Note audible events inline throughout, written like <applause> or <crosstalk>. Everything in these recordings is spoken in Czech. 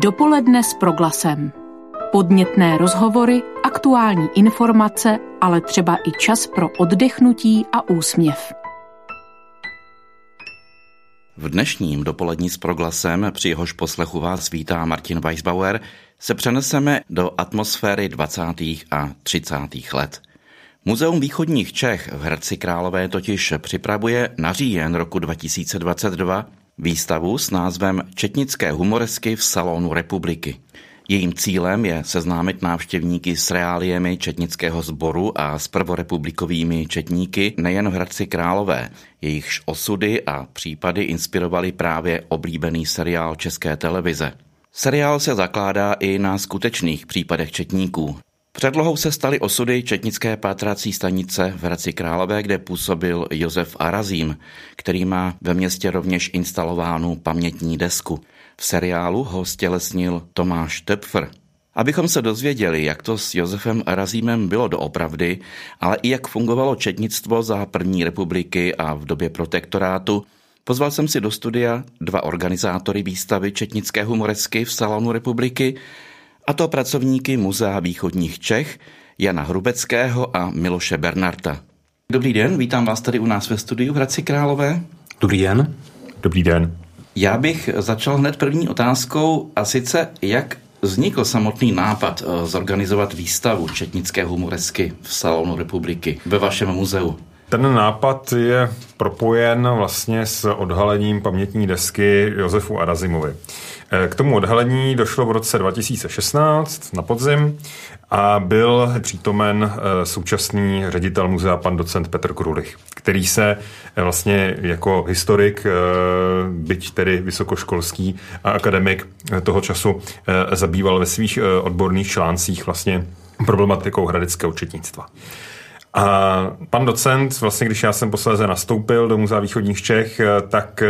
Dopoledne s proglasem. Podnětné rozhovory, aktuální informace, ale třeba i čas pro oddechnutí a úsměv. V dnešním dopolední s proglasem, při jehož poslechu vás vítá Martin Weisbauer, se přeneseme do atmosféry 20. a 30. let. Muzeum východních Čech v Hradci Králové totiž připravuje na říjen roku 2022 výstavu s názvem Četnické humoresky v Salonu republiky. Jejím cílem je seznámit návštěvníky s reáliemi četnického sboru a s prvorepublikovými četníky nejen v Hradci Králové. Jejichž osudy a případy inspirovaly právě oblíbený seriál České televize. Seriál se zakládá i na skutečných případech četníků. Předlohou se staly osudy Četnické pátrací stanice v Hradci Králové, kde působil Josef Arazím, který má ve městě rovněž instalovánu pamětní desku. V seriálu ho stělesnil Tomáš Tepfer. Abychom se dozvěděli, jak to s Josefem Arazímem bylo doopravdy, ale i jak fungovalo četnictvo za první republiky a v době protektorátu, pozval jsem si do studia dva organizátory výstavy Četnické humoresky v Salonu republiky, a to pracovníky Muzea východních Čech, Jana Hrubeckého a Miloše Bernarta. Dobrý den, vítám vás tady u nás ve studiu Hradci Králové. Dobrý den. Dobrý den. Já bych začal hned první otázkou a sice jak vznikl samotný nápad eh, zorganizovat výstavu četnické humoresky v Salonu republiky ve vašem muzeu? Ten nápad je propojen vlastně s odhalením pamětní desky Josefu Arazimovi. K tomu odhalení došlo v roce 2016 na podzim a byl přítomen eh, současný ředitel muzea pan docent Petr Krulich, který se eh, vlastně jako historik, eh, byť tedy vysokoškolský a akademik toho času zabýval ve svých odborných článcích vlastně problematikou hradeckého četnictva. A pan docent, vlastně když já jsem posledně nastoupil do Muzea východních Čech, eh, tak eh,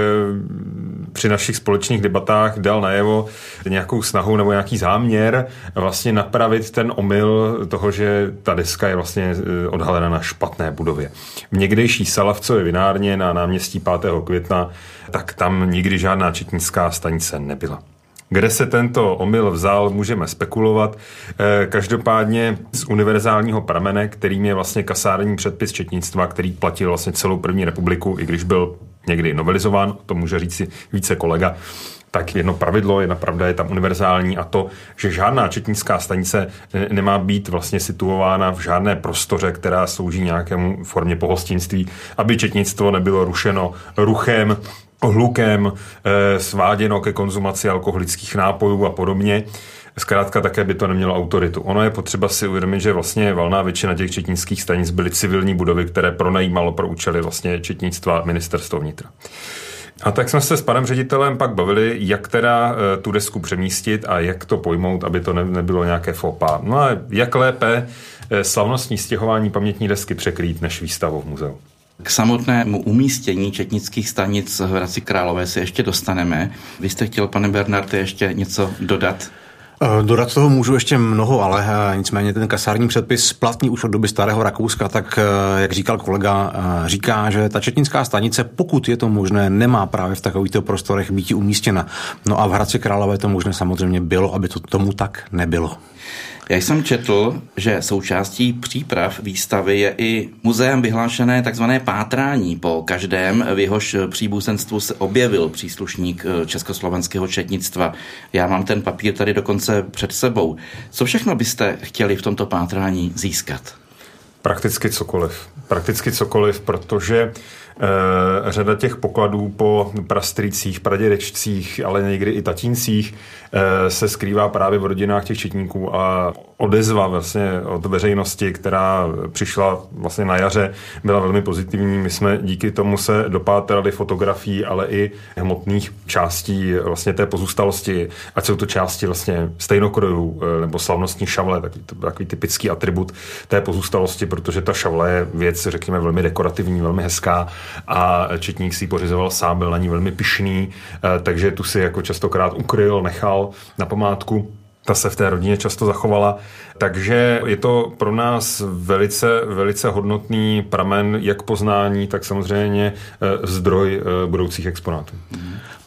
při našich společných debatách dal najevo nějakou snahu nebo nějaký záměr vlastně napravit ten omyl toho, že ta deska je vlastně eh, odhalena na špatné budově. V někdejší Salavcově vinárně na náměstí 5. května, tak tam nikdy žádná četnická stanice nebyla. Kde se tento omyl vzal, můžeme spekulovat. Eh, každopádně z univerzálního pramene, kterým je vlastně kasární předpis četnictva, který platil vlastně celou první republiku, i když byl někdy novelizován, to může říct si více kolega, tak jedno pravidlo, jedna pravda je tam univerzální a to, že žádná četnická stanice nemá být vlastně situována v žádné prostoře, která slouží nějakému formě pohostinství, aby četnictvo nebylo rušeno ruchem, hlukem, eh, sváděno ke konzumaci alkoholických nápojů a podobně. Zkrátka také by to nemělo autoritu. Ono je potřeba si uvědomit, že vlastně valná většina těch četnických stanic byly civilní budovy, které pronajímalo pro účely vlastně četnictva ministerstva vnitra. A tak jsme se s panem ředitelem pak bavili, jak teda eh, tu desku přemístit a jak to pojmout, aby to nebylo nějaké fopa. No a jak lépe eh, slavnostní stěhování pamětní desky překrýt než výstavu v muzeu. K samotnému umístění četnických stanic v Hradci Králové se ještě dostaneme. Vy jste chtěl, pane Bernarte, ještě něco dodat? Eh, dodat toho můžu ještě mnoho, ale eh, nicméně ten kasární předpis platný už od doby starého Rakouska, tak eh, jak říkal kolega, říká, že ta četnická stanice, pokud je to možné, nemá právě v takovýchto prostorech být umístěna. No a v Hradci Králové to možné samozřejmě bylo, aby to tomu tak nebylo. Já jsem četl, že součástí příprav výstavy je i muzeem vyhlášené takzvané pátrání po každém, v jehož příbuzenstvu se objevil příslušník eh, československého četnictva. Já mám ten papír tady dokonce před sebou. Co všechno byste chtěli v tomto pátrání získat? Prakticky cokoliv. Prakticky cokoliv, protože řada těch pokladů po prastrýcích, pradědečcích, ale někdy i tatíncích eh, se skrývá právě v rodinách těch četníků a odezva vlastně od veřejnosti, která přišla vlastně na jaře, byla velmi pozitivní. My jsme díky tomu se dopátrali fotografií, ale i hmotných částí vlastně té pozůstalosti, ať jsou to části vlastně stejnokrojů eh, nebo slavnostní šavle, takový, takový typický atribut té pozůstalosti, protože ta šavle je věc, řekněme, velmi dekorativní, velmi hezká a Četník si ji pořizoval sám, byl na ní velmi pišný, eh, takže tu si jako častokrát ukryl, nechal na památku ta se v té rodině často zachovala. Takže je to pro nás velice, velice hodnotný pramen jak poznání, tak samozřejmě eh, zdroj eh, budoucích exponátů.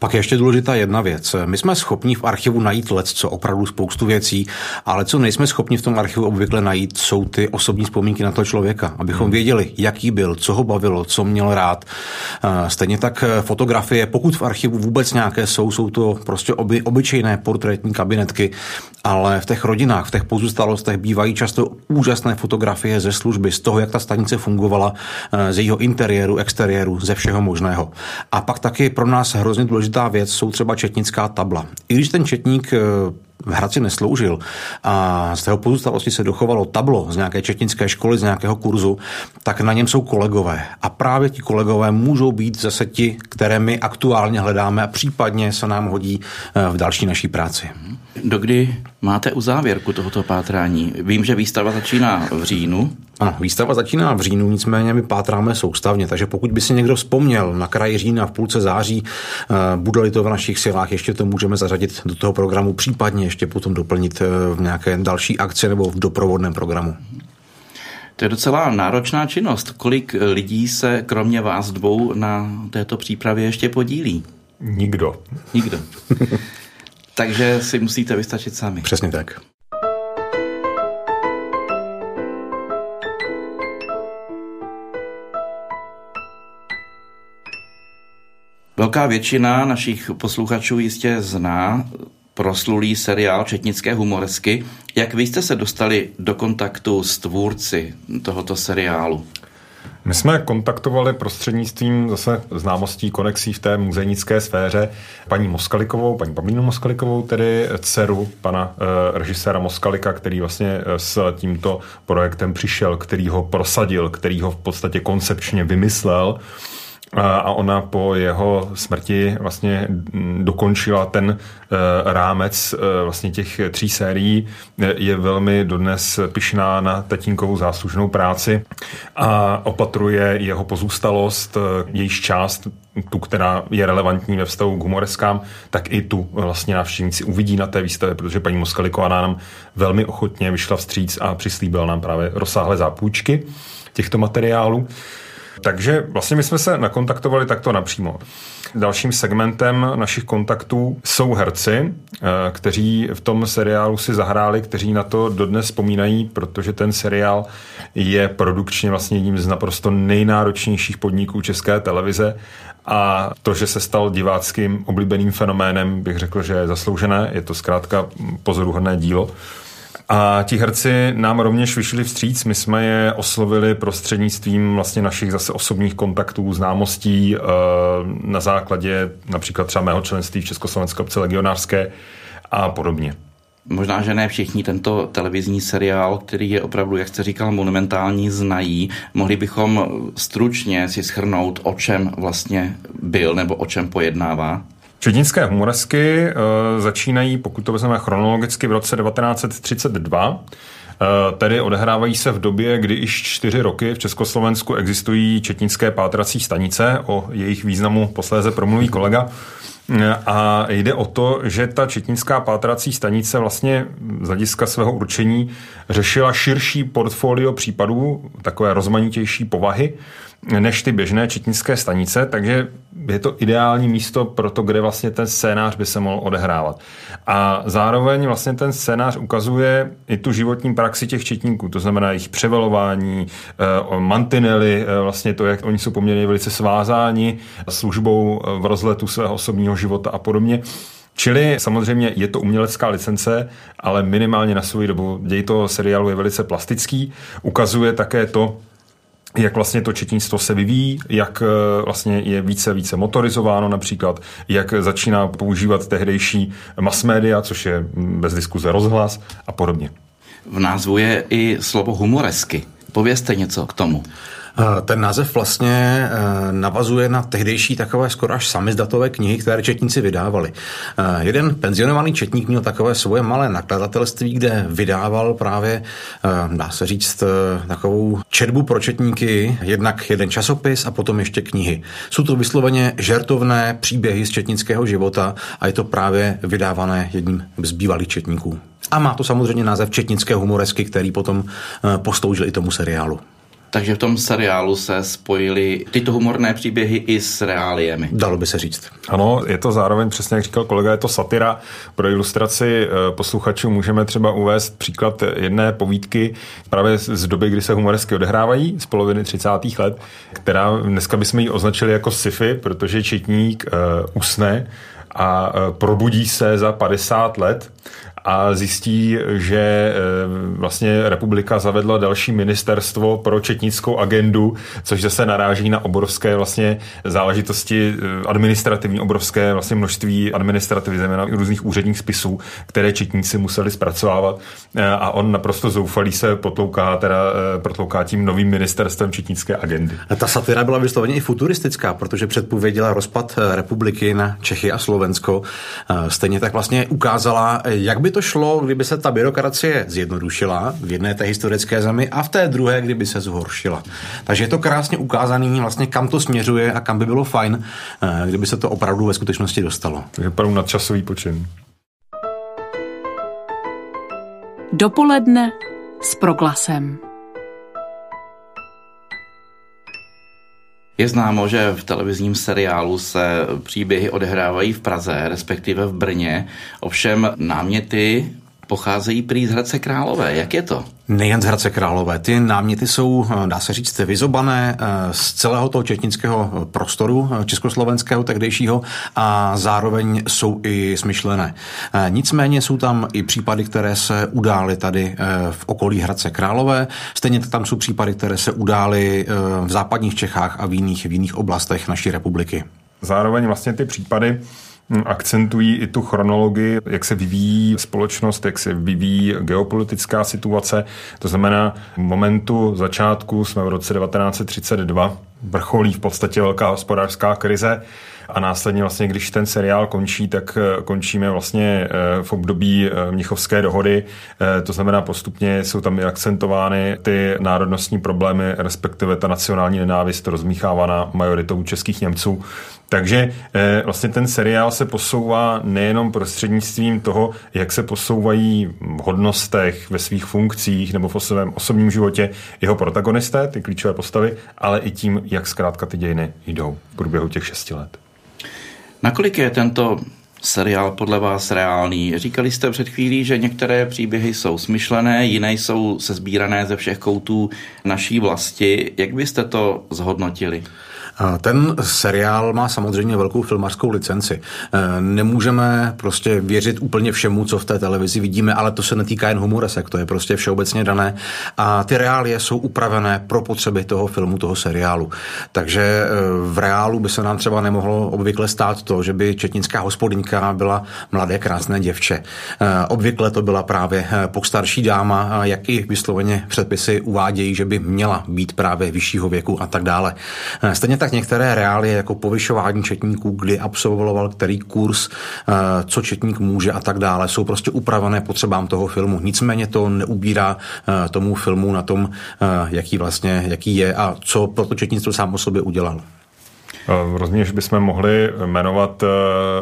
Pak je ještě důležitá jedna věc. My jsme schopni v archivu najít let, co opravdu spoustu věcí, ale co nejsme schopni v tom archivu obvykle najít, jsou ty osobní vzpomínky na toho člověka, abychom hmm. věděli, jaký byl, co ho bavilo, co měl rád. Eh, stejně tak fotografie, pokud v archivu vůbec nějaké jsou, jsou to prostě oby, obyčejné portrétní kabinetky, ale v těch rodinách, v těch pozůstalostech bývají často úžasné fotografie ze služby, z toho, jak ta stanice fungovala, eh, z jejího interiéru, exteriéru, ze všeho možného. A pak taky pro nás hrozně důležitá věc jsou třeba četnická tabla. I když ten četník v Hradci nesloužil a z tého pozůstalosti se dochovalo tablo z nějaké četnické školy, z nějakého kurzu, tak na něm jsou kolegové. A právě ti kolegové můžou být zase ti, které my aktuálně hledáme a případně se nám hodí eh, v další naší práci. Dokdy máte u závěrku tohoto pátrání? Vím, že výstava začíná v říjnu. Ano, výstava začíná v říjnu, nicméně my pátráme soustavně, takže pokud by si někdo vzpomněl na kraji října v půlce září, eh, bude-li to v našich silách, ještě to můžeme zařadit do toho programu, případně ještě potom doplnit eh, v nějaké další akci nebo v doprovodném programu. To je docela náročná činnost. Kolik lidí se kromě vás dvou na této přípravě ještě podílí? Nikdo. Nikdo. <laughs> Takže si musíte vystačit sami. Přesně tak. Velká většina našich posluchačů jistě zná proslulý seriál Četnické humoresky. Jak vy jste se dostali do kontaktu s tvůrci tohoto seriálu? My jsme kontaktovali prostřednictvím zase známostí konexí v té muzejnické sféře paní Moskalikovou, paní Pavlínu Moskalikovou, tedy dceru pana e, režiséra Moskalika, který vlastně eh, s tímto projektem přišel, který ho prosadil, který ho v podstatě koncepčně vymyslel a ona po jeho smrti vlastně dokončila ten e, rámec e, vlastně těch tří sérií. E, je velmi dodnes pišná na tatínkovou záslužnou práci a opatruje jeho pozůstalost, jejíž část, tu, která je relevantní ve vztahu k humoreskám, tak i tu vlastně návštěvníci uvidí na té výstavě, protože paní Moskaliková nám velmi ochotně vyšla vstříc a přislíbila nám právě rozsáhlé zápůjčky těchto materiálů. Takže vlastně my jsme se nakontaktovali takto napřímo. Dalším segmentem našich kontaktů jsou herci, eh, kteří v tom seriálu si zahráli, kteří na to dodnes vzpomínají, protože ten seriál je produkčně vlastně jedním z naprosto nejnáročnějších podniků české televize a to, že se stal diváckým oblíbeným fenoménem, bych řekl, že je zasloužené. Je to zkrátka pozoruhodné dílo. A ti herci nám rovněž vyšli vstříc. My jsme je oslovili prostřednictvím vlastně našich zase osobních kontaktů, známostí eh, na základě například třeba mého členství v Československé obce legionářské a podobně. Možná, že ne všichni tento televizní seriál, který je opravdu, jak jste říkal, monumentální, znají. Mohli bychom stručně si schrnout, o čem vlastně byl nebo o čem pojednává? Četnické humoresky uh, začínají, pokud to vezmeme chronologicky, v roce 1932. Uh, eh, tedy odehrávají se v době, kdy již čtyři roky v Československu existují četnické pátrací stanice. O jejich významu posléze promluví kolega. A jde o to, že ta četnická pátrací stanice vlastně z hlediska svého určení řešila širší portfolio případů, takové rozmanitější povahy, než ty běžné četnické stanice, takže je to ideální místo pro to, kde vlastně ten scénář by se mohl odehrávat. A zároveň vlastně ten scénář ukazuje i tu životní praxi těch četníků, to znamená jejich převelování, eh, mantinely, eh, vlastně to, jak oni jsou poměrně velice svázáni službou eh, v rozletu svého osobního života a podobně. Čili samozřejmě je to umělecká licence, ale minimálně na svou dobu. Děj toho seriálu je velice plastický. Ukazuje také to, jak vlastně to četnictvo se vyvíjí, jak eh, vlastně je více více motorizováno například, jak začíná používat tehdejší mass media, což je bez diskuze rozhlas a podobně. V názvu je i slovo humoresky. Povězte něco k tomu. Eh, ten název vlastně eh, navazuje na tehdejší takové skoro až samizdatové knihy, které četníci vydávali. Eh, jeden penzionovaný četník měl takové svoje malé nakladatelství, kde vydával právě, dá se říct, takovou četbu pro četníky, jednak jeden časopis a potom ještě knihy. Jsou to vysloveně žertovné příběhy z četnického života a je to právě vydávané jedním z bývalých četníků. A má to samozřejmě název Četnické humoresky, který potom posloužil i tomu seriálu. Takže v tom seriálu se spojily tyto humorné příběhy i s reáliemi. Dalo by se říct. Ano, je to zároveň, přesně jak říkal kolega, je to satira. Pro ilustraci eh, posluchačů můžeme třeba uvést příklad jedné povídky právě z doby, kdy se humoresky odehrávají, z poloviny 30. let, která dneska bychom ji označili jako sci-fi, protože četník uh, usne a uh, probudí se za 50 let a zjistí, že eh, vlastně republika zavedla další ministerstvo pro četnickou agendu, což zase naráží na obrovské vlastně záležitosti eh, administrativní, obrovské vlastně množství administrativy, zejména různých úředních spisů, které četníci museli zpracovávat eh, a on naprosto zoufalý se potlouká, teda protlouká tím novým ministerstvem četnické agendy. A ta satira byla vysloveně i futuristická, protože předpověděla rozpad republiky na Čechy a Slovensko. Stejně tak vlastně ukázala, jak by to šlo, kdyby se ta byrokracie zjednodušila v jedné té historické zemi a v té druhé, kdyby se zhoršila. Takže je to krásně ukázaný, vlastně kam to směřuje a kam by bylo fajn, eh, kdyby se to opravdu ve skutečnosti dostalo. Takže opravdu nadčasový počin. Dopoledne s proglasem. Je známo, že v televizním seriálu se příběhy odehrávají v Praze, respektive v Brně. Ovšem náměty pocházejí prý z Hradce Králové. Jak je to? Nejen z Hradce Králové. Ty náměty jsou, dá se říct, vyzobané eh, z celého toho četnického prostoru eh, československého tehdejšího a zároveň jsou i smyšlené. Eh, nicméně jsou tam i případy, které se udály tady v okolí Hradce Králové. Stejně tam jsou případy, které se udály v západních Čechách a v jiných, v jiných oblastech naší republiky. Zároveň vlastně ty případy akcentují i tu chronologii, jak se vyvíjí společnost, jak se vyvíjí geopolitická situace. To znamená, v momentu začátku jsme v roce 1932, vrcholí v podstatě velká hospodářská krize, a následně vlastně, když ten seriál končí, tak eh, končíme vlastně eh, v období eh, Mnichovské dohody, to znamená postupně jsou tam i akcentovány ty národnostní problémy, respektive ta nacionální nenávist rozmíchávaná majoritou českých Němců. Takže vlastně ten seriál se posouvá nejenom prostřednictvím toho, jak se posouvají v hodnostech, ve svých funkcích nebo v svém osobním životě jeho protagonisté, ty klíčové postavy, ale i tím, jak zkrátka ty dějiny jdou v průběhu těch šesti let. Nakolik je tento seriál podle vás reálný? Říkali jste před chvílí, že některé příběhy jsou smyšlené, jiné jsou sezbírané ze všech koutů naší vlasti. Jak byste to zhodnotili? Ten seriál má samozřejmě velkou filmařskou licenci. E, nemůžeme prostě věřit úplně všemu, co v té televizi vidíme, ale to se netýká jen humoresek, to je prostě všeobecně dané. A ty reálie jsou upravené pro potřeby toho filmu, toho seriálu. Takže e, v reálu by se nám třeba nemohlo obvykle stát to, že by četnická hospodyňka byla mladé, krásné děvče. E, obvykle to byla právě postarší dáma, jak i vysloveně předpisy uvádějí, že by měla být právě vyššího věku a tak dále. Stejně tak některé reálie jako povyšování četníků, kdy absolvoval který kurz, eh, co četník může a tak dále, jsou prostě upravené potřebám toho filmu. Nicméně to neubírá eh, tomu filmu na tom, eh, jaký vlastně, jaký je a co pro to četnictvo sám o sobě udělal. Rozumíš, bychom mohli jmenovat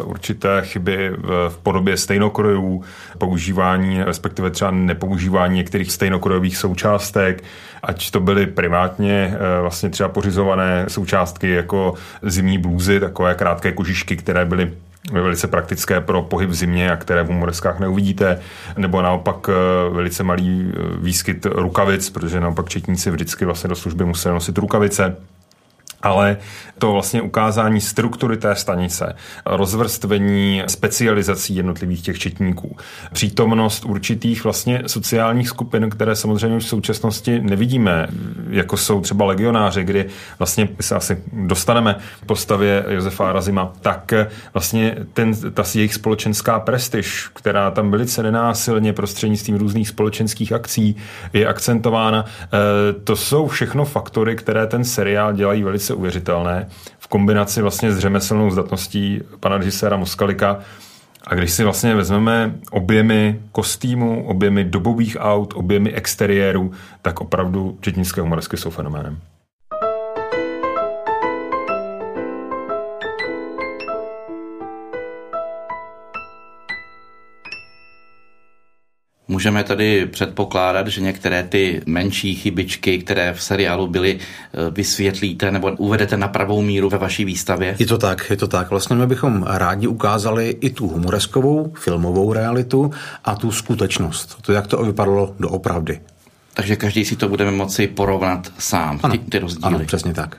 určité chyby v podobě stejnokrojů, používání, respektive třeba nepoužívání některých stejnokrojových součástek, ať to byly primátně vlastně třeba pořizované součástky jako zimní blůzy, takové krátké kožišky, které byly velice praktické pro pohyb v zimě a které v humoreskách neuvidíte, nebo naopak velice malý výskyt rukavic, protože naopak četníci vždycky vlastně do služby museli nosit rukavice ale to vlastně ukázání struktury té stanice, rozvrstvení specializací jednotlivých těch četníků, přítomnost určitých vlastně sociálních skupin, které samozřejmě v současnosti nevidíme, jako jsou třeba legionáři, kdy vlastně se asi dostaneme k postavě Josefa Arazima, tak vlastně ten, ta jejich společenská prestiž, která tam velice nenásilně prostřednictvím různých společenských akcí je akcentována, eh, to jsou všechno faktory, které ten seriál dělají velice velice uvěřitelné v kombinaci vlastně s řemeslnou zdatností pana režiséra Moskalika. A když si vlastně vezmeme objemy kostýmů, objemy dobových aut, objemy exteriérů, tak opravdu četnické humoresky jsou fenoménem. Můžeme tady předpokládat, že některé ty menší chybičky, které v seriálu byly, eh, vysvětlíte nebo uvedete na pravou míru ve vaší výstavě? Je to tak, je to tak. Vlastně my bychom rádi ukázali i tu humoreskovou, filmovou realitu a tu skutečnost. To, jak to vypadalo doopravdy. Takže každý si to budeme moci porovnat sám, ano, ty, ty rozdíly. Ano, přesně tak.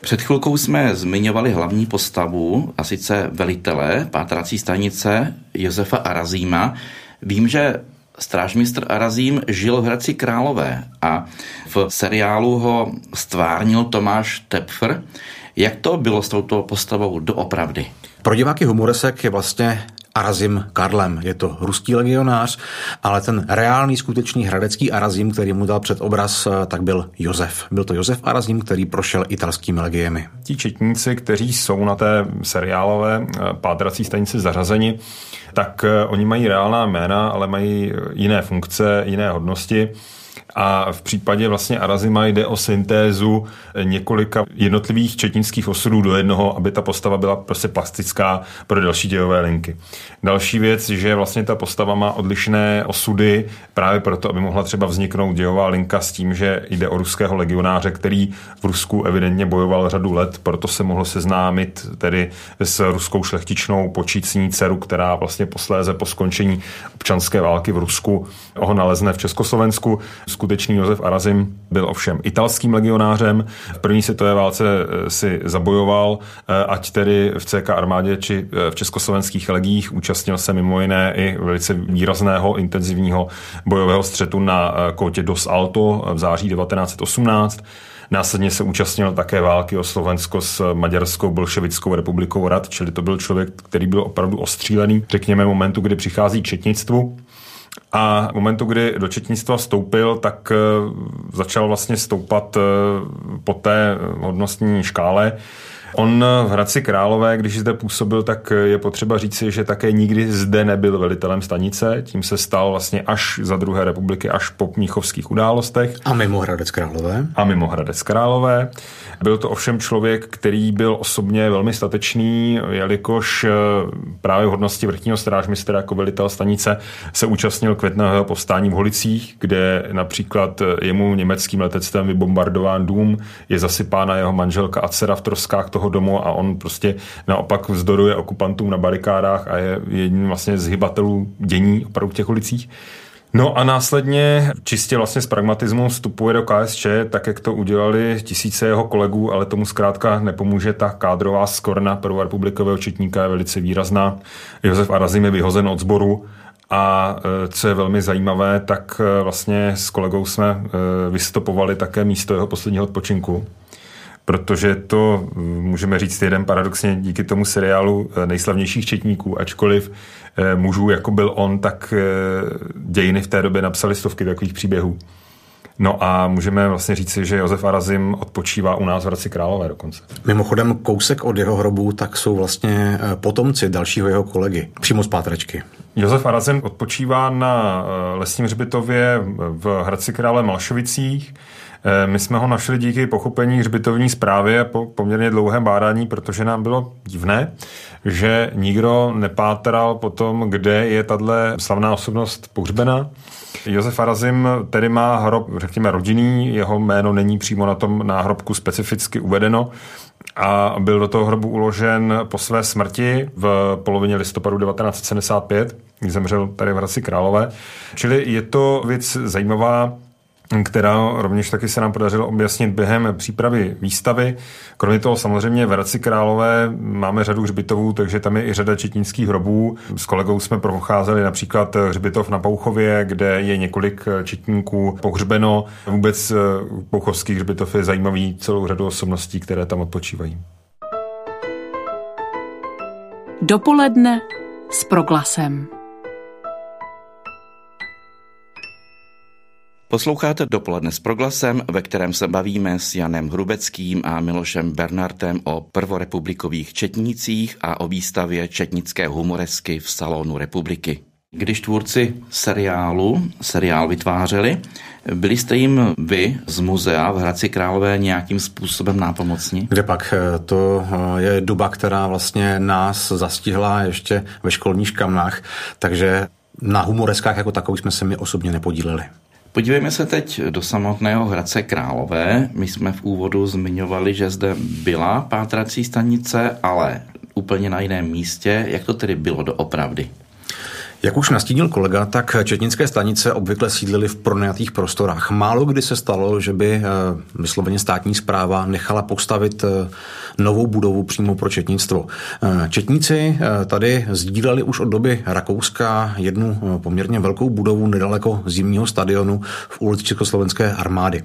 Před chvilkou jsme zmiňovali hlavní postavu, a sice velitele pátrací stanice Josefa Arazíma. Vím, že strážmistr Arazím žil v Hradci Králové a v seriálu ho stvárnil Tomáš Tepfer. Jak to bylo s touto postavou doopravdy? Pro diváky humoresek je vlastně Arazim Karlem. Je to ruský legionář, ale ten reálný, skutečný hradecký Arazim, který mu dal před obraz, eh, tak byl Josef. Byl to Josef Arazim, který prošel italskými legiemi. Ti četníci, kteří jsou na té seriálové eh, pátrací stanici zařazeni, tak eh, oni mají reálná jména, ale mají jiné funkce, jiné hodnosti. A v případě vlastně Arazima jde o syntézu několika jednotlivých četnických osudů do jednoho, aby ta postava byla prostě plastická pro další dějové linky. Další věc, že vlastně ta postava má odlišné osudy právě proto, aby mohla třeba vzniknout dějová linka s tím, že jde o ruského legionáře, který v Rusku evidentně bojoval řadu let, proto se mohl seznámit tedy s ruskou šlechtičnou počícní dceru, která vlastně posléze po skončení občanské války v Rusku ho nalezne v Československu skutečný Josef Arazim byl ovšem italským legionářem. V první světové válce eh, si zabojoval, eh, ať tedy v CK armádě či eh, v československých legích. Účastnil se mimo jiné i velice výrazného intenzivního bojového střetu na kótě Dos Alto v září 1918. Následně se účastnil také války o Slovensko s Maďarskou bolševickou republikou Rad, čili to byl člověk, který byl opravdu ostřílený, řekněme, momentu, kdy přichází četnictvu. A v momentu, kdy do četnictva vstoupil, tak eh, začal vlastně stoupat eh, po té hodnostní škále. On v Hradci Králové, když zde působil, tak je potřeba říci, že také nikdy zde nebyl velitelem stanice. Tím se stal vlastně až za druhé republiky, až po mnichovských událostech. A mimo Hradec Králové. A mimo Hradec Králové. Byl to ovšem člověk, který byl osobně velmi statečný, jelikož eh, právě v hodnosti vrchního strážmistra jako velitel stanice se účastnil květného povstání v Holicích, kde například eh, jemu německým letectvem vybombardován dům, je zasypána jeho manželka a dcera v troskách toho domu a on prostě naopak vzdoruje okupantům na barikádách a je jedním vlastně z hybatelů dění opravdu v těch ulicích. No a následně čistě vlastně z pragmatismu vstupuje do KSČ, tak jak to udělali tisíce jeho kolegů, ale tomu zkrátka nepomůže ta kádrová skorna prvorepublikového četníka je velice výrazná. Josef Arazim je vyhozen od sboru a e, co je velmi zajímavé, tak e, vlastně s kolegou jsme e, vystopovali také místo jeho posledního odpočinku protože to můžeme říct jeden paradoxně díky tomu seriálu nejslavnějších četníků, ačkoliv Eh, mužů, jako byl on, tak eh, dějiny v té době napsali stovky takových příběhů. No a můžeme vlastně říci, že Josef Arazim odpočívá u nás v Hradci Králové dokonce. Mimochodem kousek od jeho hrobu tak jsou vlastně eh, potomci dalšího jeho kolegy, přímo z Pátračky. Josef Arazim odpočívá na lesním hřbitově v Hradci Krále Malšovicích. My jsme ho našli díky pochopení hřbitovní zprávy a po poměrně dlouhém bádání, protože nám bylo divné, že nikdo nepátral po tom, kde je tato slavná osobnost pohřbena. Josef Arazim tedy má hrob, řekněme, rodinný, jeho jméno není přímo na tom náhrobku specificky uvedeno a byl do toho hrobu uložen po své smrti v polovině listopadu 1975, kdy zemřel tady v Hradci Králové. Čili je to věc zajímavá, která rovněž taky se nám podařilo objasnit během přípravy výstavy. Kromě toho samozřejmě v Hradci Králové máme řadu hřbitovů, takže tam je i řada četnických hrobů. S kolegou jsme procházeli například hřbitov na Pouchově, kde je několik četníků pohřbeno. Vůbec eh, Pouchovský hřbitov je zajímavý celou řadu osobností, které tam odpočívají. Dopoledne s proglasem. Posloucháte dopoledne s proglasem, ve kterém se bavíme s Janem Hrubeckým a Milošem Bernardem o prvorepublikových četnících a o výstavě četnické humoresky v Salonu republiky. Když tvůrci seriálu seriál vytvářeli, byli jste jim vy z muzea v Hradci Králové nějakým způsobem nápomocní? Kde pak to je doba, která vlastně nás zastihla ještě ve školních kamnách, takže na humoreskách jako takový jsme se mi osobně nepodíleli. Podívejme se teď do samotného Hradce Králové. My jsme v úvodu zmiňovali, že zde byla pátrací stanice, ale úplně na jiném místě. Jak to tedy bylo doopravdy? Jak už nastínil kolega, tak četnické stanice obvykle sídlily v pronajatých prostorách. Málo kdy se stalo, že by eh, vysloveně státní zpráva nechala postavit eh, novou budovu přímo pro četnictvo. Eh, četníci tady sdíleli už od doby Rakouska jednu poměrně velkou budovu nedaleko zimního stadionu v ulici Československé armády.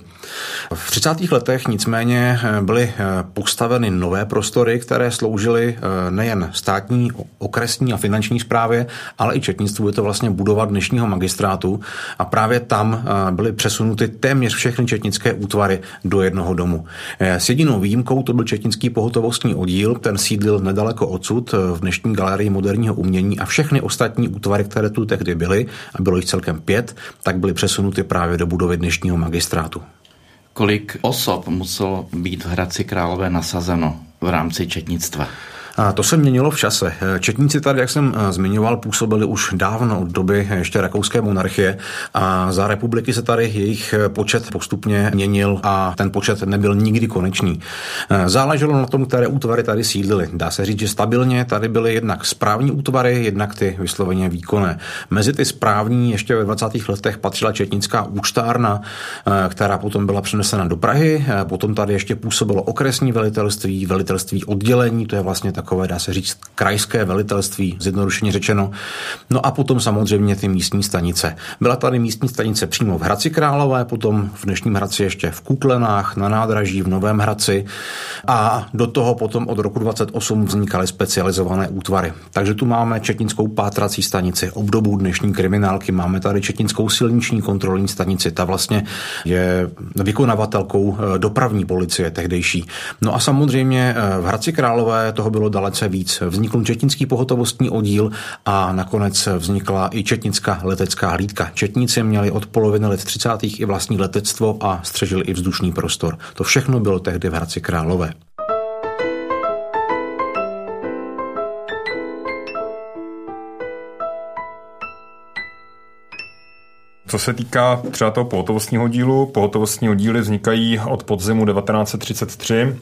V 30. letech nicméně byly postaveny nové prostory, které sloužily nejen státní, okresní a finanční správě, ale i četnictví zdravotnictví, je to vlastně budova dnešního magistrátu a právě tam eh, byly přesunuty téměř všechny četnické útvary do jednoho domu. Eh, s jedinou výjimkou to byl četnický pohotovostní oddíl, ten sídlil nedaleko odsud eh, v dnešní galerii moderního umění a všechny ostatní útvary, které tu tehdy byly, a bylo jich celkem pět, tak byly přesunuty právě do budovy dnešního magistrátu. Kolik osob muselo být v Hradci Králové nasazeno v rámci četnictva? A to se měnilo v čase. Četníci tady, jak jsem eh, zmiňoval, působili už dávno od doby ještě rakouské monarchie a za republiky se tady jejich eh, počet postupně měnil a ten počet nebyl nikdy konečný. Eh, záleželo na tom, které útvary tady sídlily. Dá se říct, že stabilně tady byly jednak správní útvary, jednak ty vysloveně výkonné. Mezi ty správní ještě ve 20. letech patřila četnická účtárna, která potom byla přenesena do Prahy. Potom tady ještě působilo okresní velitelství, velitelství oddělení, to je vlastně tak takové, dá se říct, krajské velitelství, zjednodušeně řečeno. No a potom samozřejmě ty místní stanice. Byla tady místní stanice přímo v Hradci Králové, potom v dnešním Hradci ještě v Kuklenách, na nádraží, v Novém Hradci a do toho potom od roku 28 vznikaly specializované útvary. Takže tu máme Četnickou pátrací stanici, obdobu dnešní kriminálky, máme tady Četnickou silniční kontrolní stanici, ta vlastně je vykonavatelkou eh, dopravní policie tehdejší. No a samozřejmě eh, v Hradci Králové toho bylo dalece víc. Vznikl četnický pohotovostní oddíl a nakonec vznikla i četnická letecká hlídka. Četníci měli od poloviny let 30. i vlastní letectvo a střežili i vzdušný prostor. To všechno bylo tehdy v Hradci Králové. Co se týká třeba toho pohotovostního dílu, pohotovostní díly vznikají od podzimu 1933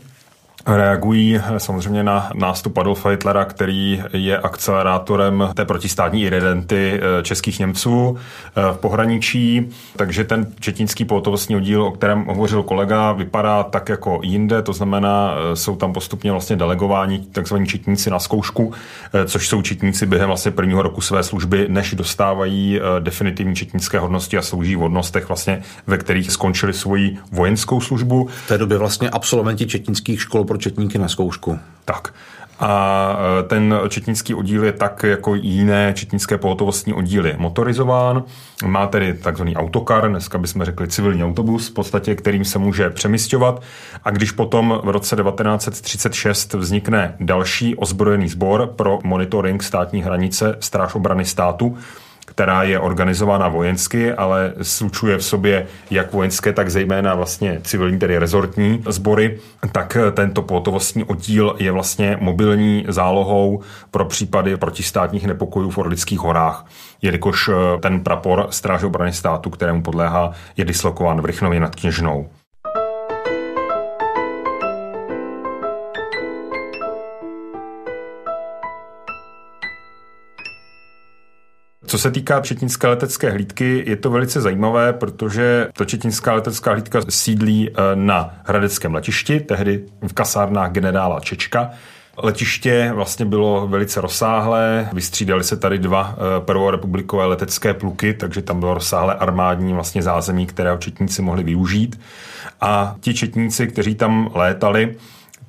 reagují samozřejmě na nástup Adolfa Hitlera, který je akcelerátorem té protistátní iridenty eh, českých Němců eh, v pohraničí. Takže ten četínský pohotovostní oddíl, o kterém hovořil kolega, vypadá tak jako jinde, to znamená, eh, jsou tam postupně vlastně delegováni takzvaní četníci na zkoušku, což jsou četníci během vlastně prvního roku své služby, než dostávají definitivní četnické hodnosti a slouží v hodnostech vlastně, ve kterých skončili svoji vojenskou službu. V té době vlastně absolventi četnických škol pro četníky na zkoušku. Tak. A e, ten četnický oddíl je tak jako jiné četnické pohotovostní oddíly motorizován. Má tedy takzvaný autokar, dneska bychom řekli civilní autobus, v podstatě, kterým se může přemysťovat. A když potom v roce 1936 vznikne další ozbrojený sbor pro monitoring státní hranice Stráž obrany státu, která je organizována vojensky, ale slučuje v sobě jak vojenské, tak zejména vlastně civilní, tedy rezortní sbory, tak tento pohotovostní oddíl je vlastně mobilní zálohou pro případy protistátních nepokojů v Orlických horách, jelikož eh, ten prapor Stráže obrany státu, kterému podléhá, je dislokován v Rychnově nad Kněžnou. Co se týká četínské letecké hlídky, je to velice zajímavé, protože to četinská letecká hlídka sídlí eh, na Hradeckém letišti, tehdy v kasárnách generála Čečka. Letiště vlastně bylo velice rozsáhlé, vystřídali se tady dva eh, prvorepublikové letecké pluky, takže tam bylo rozsáhlé armádní vlastně zázemí, které četníci mohli využít. A ti četníci, kteří tam létali,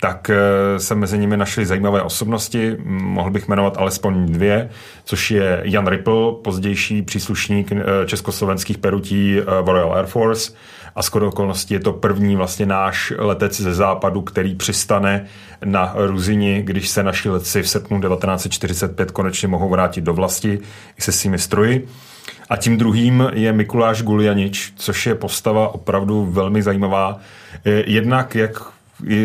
tak eh, se mezi nimi našly zajímavé osobnosti, mohl bych jmenovat alespoň dvě, což je Jan Ripple, pozdější příslušník eh, československých perutí v eh, Royal Air Force a skoro okolností je to první vlastně náš letec ze západu, který přistane na Ruzini, když se naši letci v srpnu 1945 konečně mohou vrátit do vlasti se svými stroji. A tím druhým je Mikuláš Gulianič, což je postava opravdu velmi zajímavá. Jednak jak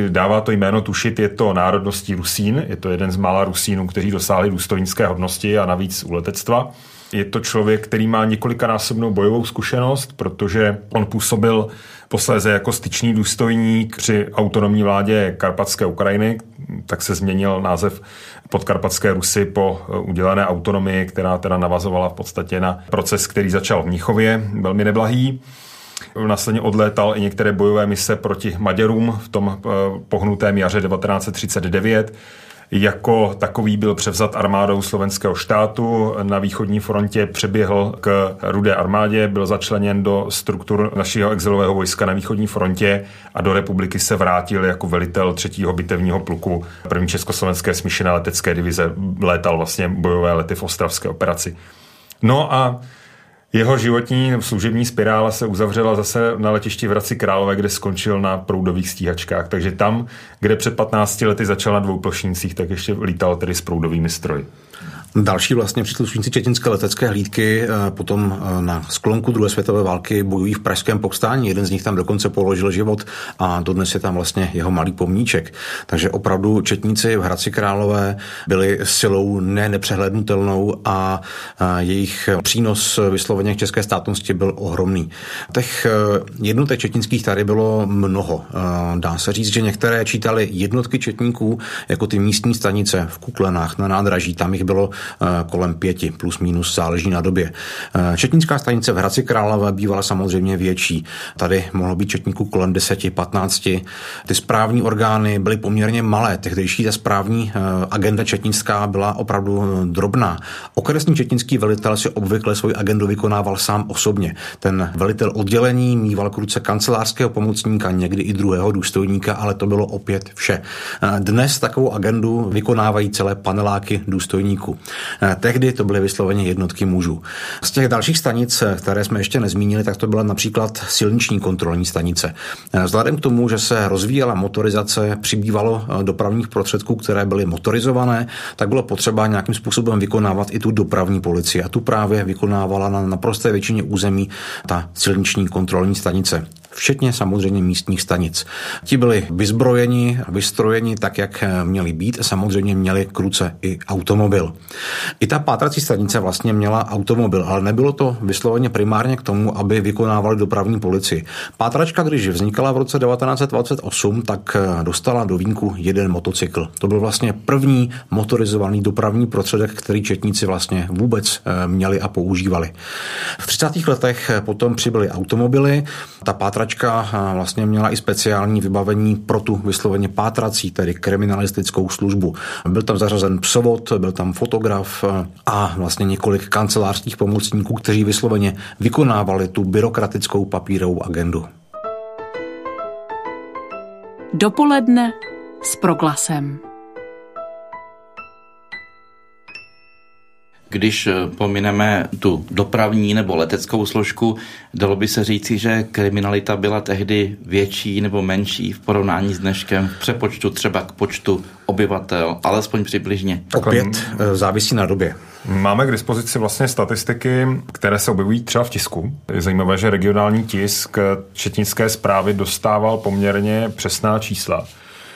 dává to jméno tušit, je to národností Rusín, je to jeden z mála Rusínů, kteří dosáhli důstojnické hodnosti a navíc u letectva. Je to člověk, který má několikanásobnou bojovou zkušenost, protože on působil posléze jako styčný důstojník při autonomní vládě Karpatské Ukrajiny, tak se změnil název podkarpatské Rusy po udělané autonomii, která teda navazovala v podstatě na proces, který začal v Mnichově, velmi neblahý. Následně odlétal i některé bojové mise proti Maďarům v tom eh, pohnutém jaře 1939. Jako takový byl převzat armádou slovenského štátu. Na východní frontě přeběhl k rudé armádě, byl začleněn do struktur našeho exilového vojska na východní frontě a do republiky se vrátil jako velitel třetího bitevního pluku první československé smíšené letecké divize. Létal vlastně bojové lety v ostravské operaci. No a jeho životní služební spirála se uzavřela zase na letišti v Hradci Králové, kde skončil na proudových stíhačkách. Takže tam, kde před 15 lety začal na dvouplošnících, tak ještě lítal tedy s proudovými stroji. Další vlastně příslušníci čečenské letecké hlídky eh, potom eh, na sklonku druhé světové války bojují v pražském povstání. Jeden z nich tam dokonce položil život a dodnes je tam vlastně jeho malý pomníček. Takže opravdu četníci v Hradci Králové byli silou ne nepřehlednutelnou a jejich přínos vysloveně k české státnosti byl ohromný. Těch eh, jednotek četnických tady bylo mnoho. Dá se říct, že některé čítali jednotky četníků, jako ty místní stanice v Kuklenách na nádraží. Tam jich bylo Eh, kolem pěti, plus minus záleží na době. Eh, četnická stanice v Hradci Králové bývala samozřejmě větší. Tady mohlo být četníků kolem 10-15. Ty správní orgány byly poměrně malé. Tehdejší ta správní eh, agenda četnická byla opravdu drobná. Okresní četnický velitel si obvykle svoji agendu vykonával sám osobně. Ten velitel oddělení mýval k ruce kancelářského pomocníka, někdy i druhého důstojníka, ale to bylo opět vše. Dnes takovou agendu vykonávají celé paneláky důstojníků. Eh, tehdy to byly vysloveně jednotky mužů. Z těch dalších stanic, eh, které jsme ještě nezmínili, tak to byla například silniční kontrolní stanice. Eh, vzhledem k tomu, že se rozvíjela motorizace, přibývalo dopravních prostředků, které byly motorizované, tak bylo potřeba nějakým způsobem vykonávat i tu dopravní policii. A tu právě vykonávala na naprosté většině území ta silniční kontrolní stanice včetně samozřejmě místních stanic. Ti byli vyzbrojeni, vystrojeni tak, jak měli být a samozřejmě měli kruce i automobil. I ta pátrací stanice vlastně měla automobil, ale nebylo to vysloveně primárně k tomu, aby vykonávali dopravní policii. Pátračka, když vznikala v roce 1928, tak dostala do vínku jeden motocykl. To byl vlastně první motorizovaný dopravní prostředek, který četníci vlastně vůbec eh, měli a používali. V 30. letech potom přibyly automobily. Ta pátračka pátračka vlastně měla i speciální vybavení pro tu vysloveně pátrací, tedy kriminalistickou službu. Byl tam zařazen psovod, byl tam fotograf a vlastně několik kancelářských pomocníků, kteří vysloveně vykonávali tu byrokratickou papírovou agendu. Dopoledne s proglasem. Když eh, pomineme tu dopravní nebo leteckou složku, dalo by se říci, že kriminalita byla tehdy větší nebo menší v porovnání s dneškem v přepočtu třeba k počtu obyvatel, alespoň přibližně. Opět eh, závisí na době. Máme k dispozici vlastně statistiky, které se objevují třeba v tisku. Je zajímavé, že regionální tisk četnické zprávy dostával poměrně přesná čísla.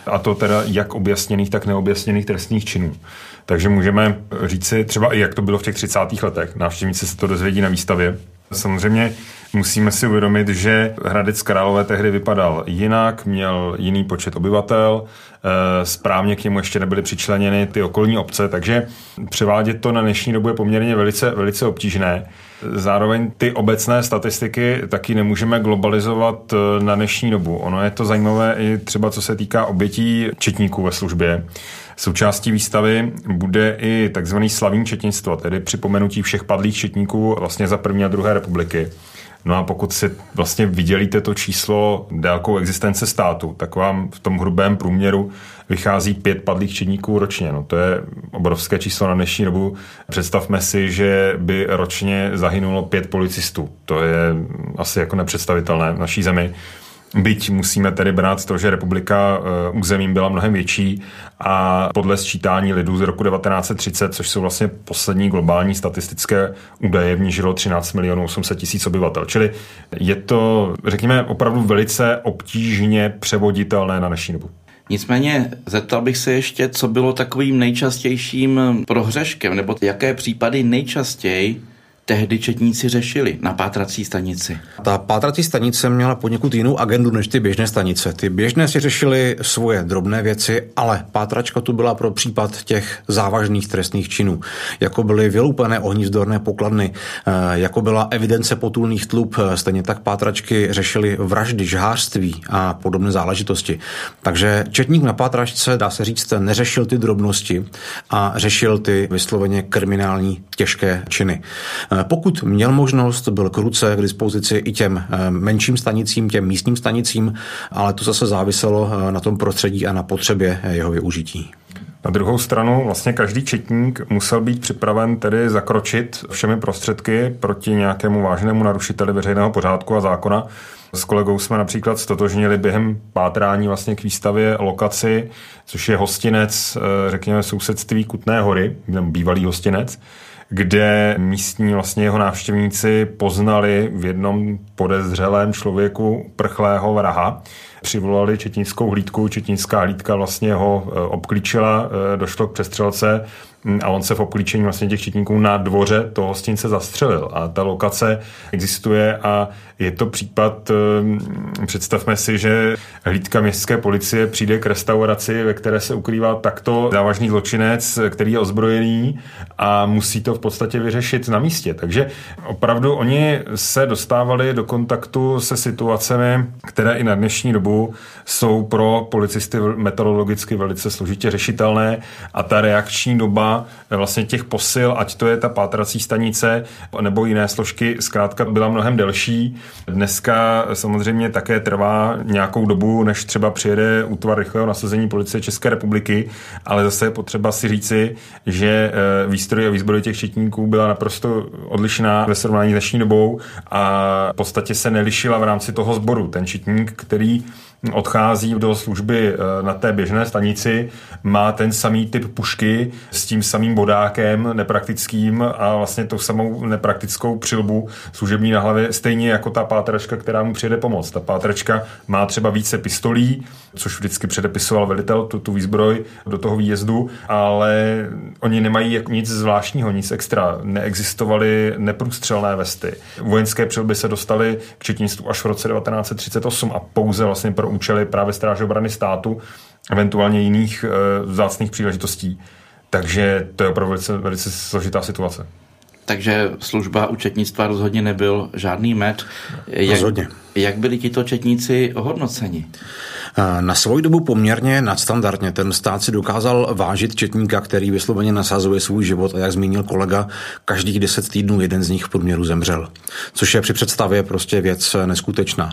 A to teda jak objasněných, tak neobjasněných trestných činů. Takže můžeme říci třeba i jak to bylo v těch 30. letech. Návštěvníci se to dozvědí na výstavě. Samozřejmě musíme si uvědomit, že Hradec Králové tehdy vypadal jinak, měl jiný počet obyvatel, eh, správně k němu ještě nebyly přičleněny ty okolní obce, takže převádět to na dnešní dobu je poměrně velice, velice obtížné. Zároveň ty obecné statistiky taky nemůžeme globalizovat eh, na dnešní dobu. Ono je to zajímavé i třeba co se týká obětí četníků ve službě. Součástí výstavy bude i takzvaný slavní četnictvo, tedy připomenutí všech padlých četníků vlastně za první a druhé republiky. No a pokud si vlastně vydělíte to číslo délkou existence státu, tak vám v tom hrubém průměru vychází pět padlých četníků ročně. No to je obrovské číslo na dnešní dobu. Představme si, že by ročně zahynulo pět policistů. To je asi jako nepředstavitelné v naší zemi. Byť musíme tedy brát to, že republika eh, územím byla mnohem větší a podle sčítání lidů z roku 1930, což jsou vlastně poslední globální statistické údaje, v ní žilo 13 milionů 800 tisíc obyvatel. Čili je to, řekněme, opravdu velice obtížně převoditelné na dnešní dobu. Nicméně zeptal bych se ještě, co bylo takovým nejčastějším prohřeškem, nebo jaké případy nejčastěji tehdy četníci řešili na pátrací stanici? Ta pátrací stanice měla poněkud jinou agendu než ty běžné stanice. Ty běžné si řešili svoje drobné věci, ale pátračka tu byla pro případ těch závažných trestných činů, jako byly vyloupené ohnízdorné pokladny, eh, jako byla evidence potulných tlub, eh, stejně tak pátračky řešili vraždy, žhářství a podobné záležitosti. Takže četník na pátračce, dá se říct, neřešil ty drobnosti a řešil ty vysloveně kriminální těžké činy. Eh, pokud měl možnost, byl kruce k dispozici i těm eh, menším stanicím, těm místním stanicím, ale to zase záviselo eh, na tom prostředí a na potřebě jeho využití. Na druhou stranu vlastně každý četník musel být připraven tedy zakročit všemi prostředky proti nějakému vážnému narušiteli veřejného pořádku a zákona. S kolegou jsme například stotožnili během pátrání vlastně k výstavě lokaci, což je hostinec, řekněme, sousedství Kutné hory, bývalý hostinec, kde místní vlastně jeho návštěvníci poznali v jednom podezřelém člověku prchlého vraha. Přivolali četnickou hlídku, četnická hlídka vlastně ho e, obklíčila, e, došlo k přestřelce Mm, a on se v obklíčení vlastně těch četníků na dvoře toho hostince zastřelil. A ta lokace existuje a je to případ, ehm, představme si, že hlídka městské policie přijde k restauraci, ve které se ukrývá takto závažný zločinec, který je ozbrojený a musí to v podstatě vyřešit na místě. Takže opravdu oni se dostávali do kontaktu se situacemi, které i na dnešní dobu jsou pro policisty metodologicky velice složitě řešitelné a ta reakční doba vlastně těch posil, ať to je ta pátrací stanice nebo jiné složky, zkrátka byla mnohem delší. Dneska samozřejmě také trvá nějakou dobu, než třeba přijede útvar rychlého nasazení policie České republiky, ale zase je potřeba si říci, že eh, výstroj a výzbroj těch četníků byla naprosto odlišná ve srovnání s dnešní dobou a v podstatě se nelišila v rámci toho sboru. Ten četník, který odchází do služby eh, na té běžné stanici, má ten samý typ pušky s tím samým bodákem nepraktickým a vlastně tou samou nepraktickou přilbu služební na hlavě, stejně jako ta pátračka, která mu přijede pomoct. Ta pátračka má třeba více pistolí, což vždycky předepisoval velitel tu, tu výzbroj do toho výjezdu, ale oni nemají nic zvláštního, nic extra. Neexistovaly neprůstřelné vesty. Vojenské přilby se dostaly k četnictvu až v roce 1938 a pouze vlastně pro účely právě stráže obrany státu, eventuálně jiných e, vzácných příležitostí. Takže to je opravdu velice, velice složitá situace. Takže služba účetnictva rozhodně nebyl žádný med. Jak, rozhodně. Jak byli tito četníci ohodnoceni? Na svou dobu poměrně nadstandardně ten stát si dokázal vážit četníka, který vysloveně nasazuje svůj život a jak zmínil kolega, každých deset týdnů jeden z nich v průměru zemřel. Což je při představě prostě věc neskutečná.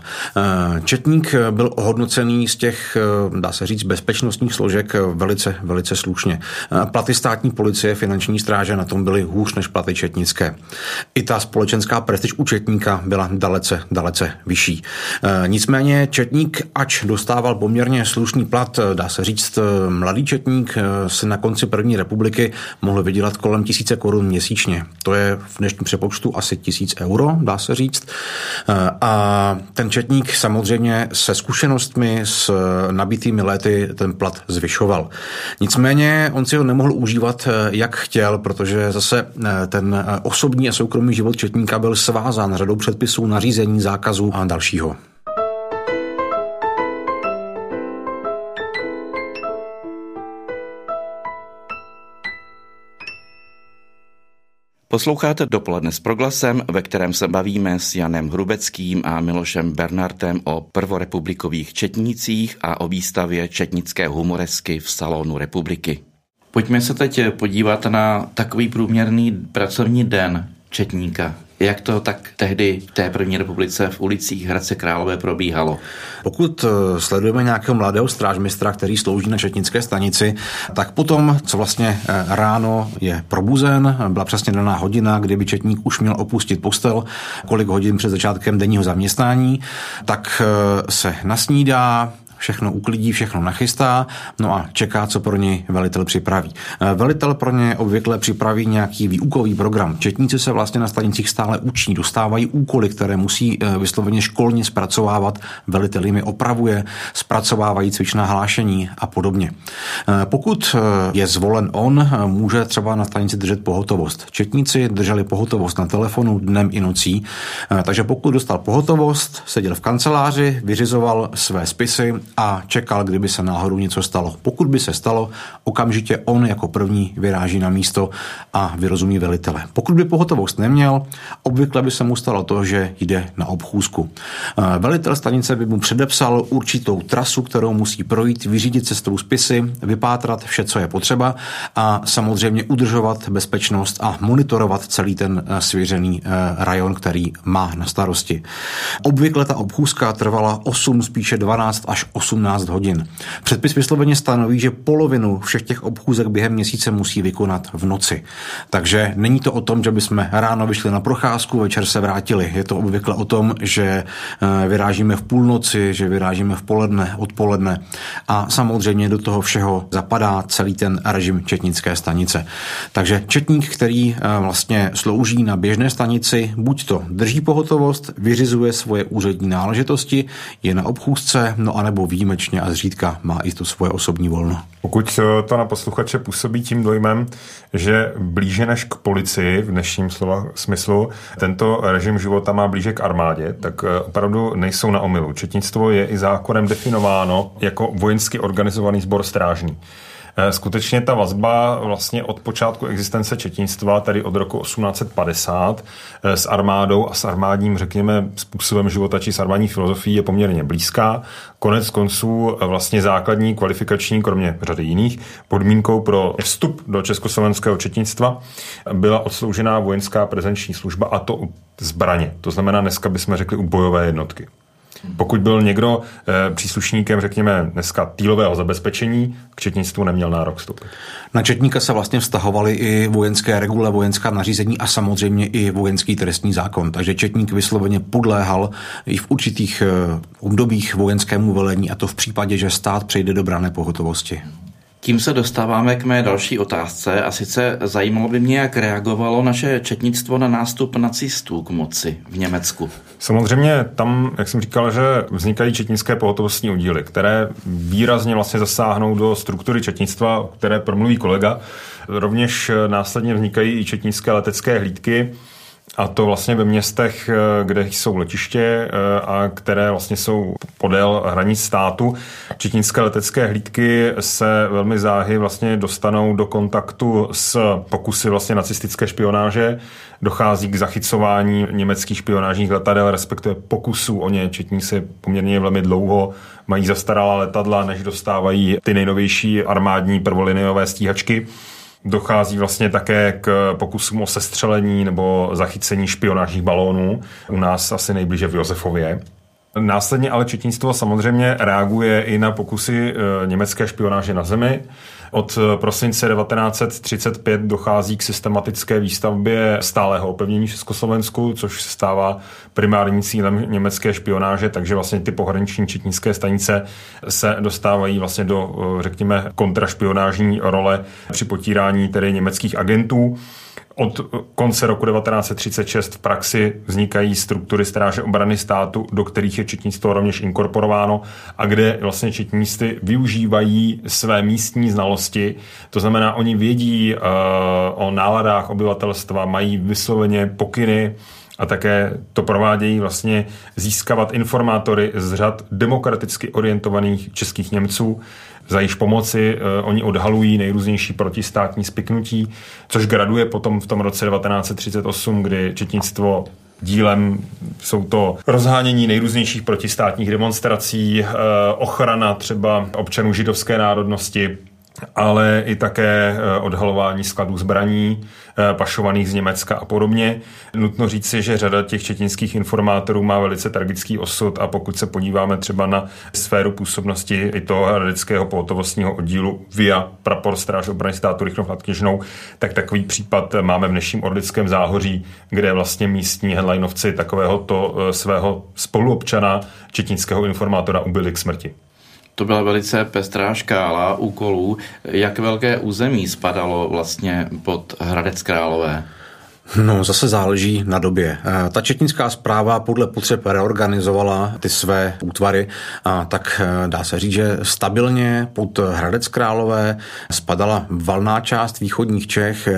Četník byl ohodnocený z těch, dá se říct, bezpečnostních složek velice, velice slušně. Platy státní policie, finanční stráže na tom byly hůř než platy četnické. I ta společenská prestiž u četníka byla dalece, dalece vyšší. Nicméně četník, ač dostával poměrně slušný plat, dá se říct, mladý četník si na konci první republiky mohl vydělat kolem tisíce korun měsíčně. To je v dnešním přepočtu asi tisíc euro, dá se říct. A ten četník samozřejmě se zkušenostmi, s nabitými léty ten plat zvyšoval. Nicméně on si ho nemohl užívat, jak chtěl, protože zase ten osobní a soukromý život četníka byl svázán řadou předpisů, nařízení, zákazů a dalšího. Posloucháte dopoledne s proglasem, ve kterém se bavíme s Janem Hrubeckým a Milošem Bernardem o prvorepublikových četnících a o výstavě četnické humoresky v Salonu republiky. Pojďme se teď podívat na takový průměrný pracovní den četníka. Jak to tak tehdy v té první republice v ulicích Hradce Králové probíhalo? Pokud eh, sledujeme nějakého mladého strážmistra, který slouží na četnické stanici, tak potom, co vlastně eh, ráno je probuzen, byla přesně daná hodina, kdyby četník už měl opustit postel, kolik hodin před začátkem denního zaměstnání, tak eh, se nasnídá, všechno uklidí, všechno nachystá, no a čeká, co pro něj velitel připraví. Eh, velitel pro ně obvykle připraví nějaký výukový program. Četníci se vlastně na stanicích stále učí, dostávají úkoly, které musí eh, vysloveně školně zpracovávat, velitel jim je opravuje, zpracovávají cvičná hlášení a podobně. Eh, pokud je zvolen on, může třeba na stanici držet pohotovost. Četníci drželi pohotovost na telefonu dnem i nocí, takže pokud dostal pohotovost, seděl v kanceláři, vyřizoval své spisy a čekal, kdyby se náhodou něco stalo. Pokud by se stalo, okamžitě on jako první vyráží na místo a vyrozumí velitele. Pokud by pohotovost neměl, obvykle by se mu stalo to, že jde na obchůzku. Eh, velitel stanice by mu předepsal určitou trasu, kterou musí projít, vyřídit cestou spisy, vypátrat vše, co je potřeba a samozřejmě udržovat bezpečnost a monitorovat celý ten eh, svěřený eh, rajon, který má na starosti. Obvykle ta obchůzka trvala 8, spíše 12 až 18 hodin. Předpis vysloveně stanoví, že polovinu všech těch obchůzek během měsíce musí vykonat v noci. Takže není to o tom, že bychom ráno vyšli na procházku, večer se vrátili. Je to obvykle o tom, že eh, vyrážíme v půlnoci, že vyrážíme v poledne, odpoledne a samozřejmě do toho všeho zapadá celý ten režim četnické stanice. Takže četník, který eh, vlastně slouží na běžné stanici, buď to drží pohotovost, vyřizuje svoje úřední náležitosti, je na obchůzce, no anebo výjimečně a zřídka má i to svoje osobní volno. Pokud eh, to na posluchače působí tím dojmem, že blíže než k policii v dnešním slova smyslu tento režim života má blíže k armádě, tak eh, opravdu nejsou na omilu. Četnictvo je i zákonem definováno jako vojensky organizovaný sbor strážný. Eh, skutečně ta vazba vlastně od počátku existence četnictva, tedy od roku 1850, eh, s armádou a s armádním, řekněme, způsobem života či s armádní filozofií je poměrně blízká. Konec konců eh, vlastně základní kvalifikační, kromě řady jiných, podmínkou pro vstup do československého četnictva byla odsloužená vojenská prezenční služba a to zbraně. To znamená, dneska bychom řekli u bojové jednotky. Pokud byl někdo e, příslušníkem, řekněme, dneska týlového zabezpečení, k četnictvu neměl nárok vstoupit. Na četníka se vlastně vztahovaly i vojenské regule, vojenská nařízení a samozřejmě i vojenský trestní zákon. Takže četník vysloveně podléhal i v určitých e, obdobích vojenskému velení a to v případě, že stát přejde do brané pohotovosti. Tím se dostáváme k mé další otázce a sice zajímalo by mě, jak reagovalo naše četnictvo na nástup nacistů k moci v Německu. Samozřejmě tam, jak jsem říkal, že vznikají četnické pohotovostní oddíly, které výrazně vlastně zasáhnou do struktury četnictva, které promluví kolega. Rovněž následně vznikají i četnické letecké hlídky, a to vlastně ve městech, eh, kde jsou letiště eh, a které vlastně jsou podél hranic státu. Četnické letecké hlídky se velmi záhy vlastně dostanou do kontaktu s pokusy vlastně nacistické špionáže. Dochází k zachycování německých špionážních letadel, respektive pokusů o ně. Četníci poměrně velmi dlouho mají zastaralá letadla, než dostávají ty nejnovější armádní prvoliniové stíhačky. Dochází vlastně také k pokusům o sestřelení nebo zachycení špionážních balónů. U nás asi nejblíže v Josefově. Následně ale četnictvo samozřejmě reaguje i na pokusy e, německé špionáže na zemi. Od prosince 1935 dochází k systematické výstavbě stálého opevnění Československu, což se stává primární cílem německé špionáže, takže vlastně ty pohraniční četnické stanice se dostávají vlastně do, řekněme, kontrašpionážní role při potírání tedy německých agentů. Od konce roku 1936 v praxi vznikají struktury stráže obrany státu, do kterých je četnictvo rovněž inkorporováno a kde vlastně četníci využívají své místní znalosti. To znamená, oni vědí uh, o náladách obyvatelstva, mají vysloveně pokyny a také to provádějí vlastně získávat informátory z řad demokraticky orientovaných českých Němců, za již pomoci uh, oni odhalují nejrůznější protistátní spiknutí, což graduje potom v tom roce 1938, kdy četnictvo dílem jsou to rozhánění nejrůznějších protistátních demonstrací, uh, ochrana třeba občanů židovské národnosti, ale i také eh, odhalování skladů zbraní, eh, pašovaných z Německa a podobně. Nutno říci, že řada těch četinských informátorů má velice tragický osud a pokud se podíváme třeba na sféru působnosti i toho hradeckého pohotovostního oddílu via prapor stráž obrany státu Rychnov nad Kněžnou, tak takový případ máme v dnešním Orlickém záhoří, kde vlastně místní headlinovci takového to eh, svého spoluobčana četinského informátora ubili k smrti. To byla velice pestrá škála úkolů. Jak velké území spadalo vlastně pod Hradec Králové? No, zase záleží na době. Eh, ta četnická zpráva podle potřeb reorganizovala ty své útvary, a tak eh, dá se říct, že stabilně pod Hradec Králové spadala valná část východních Čech eh,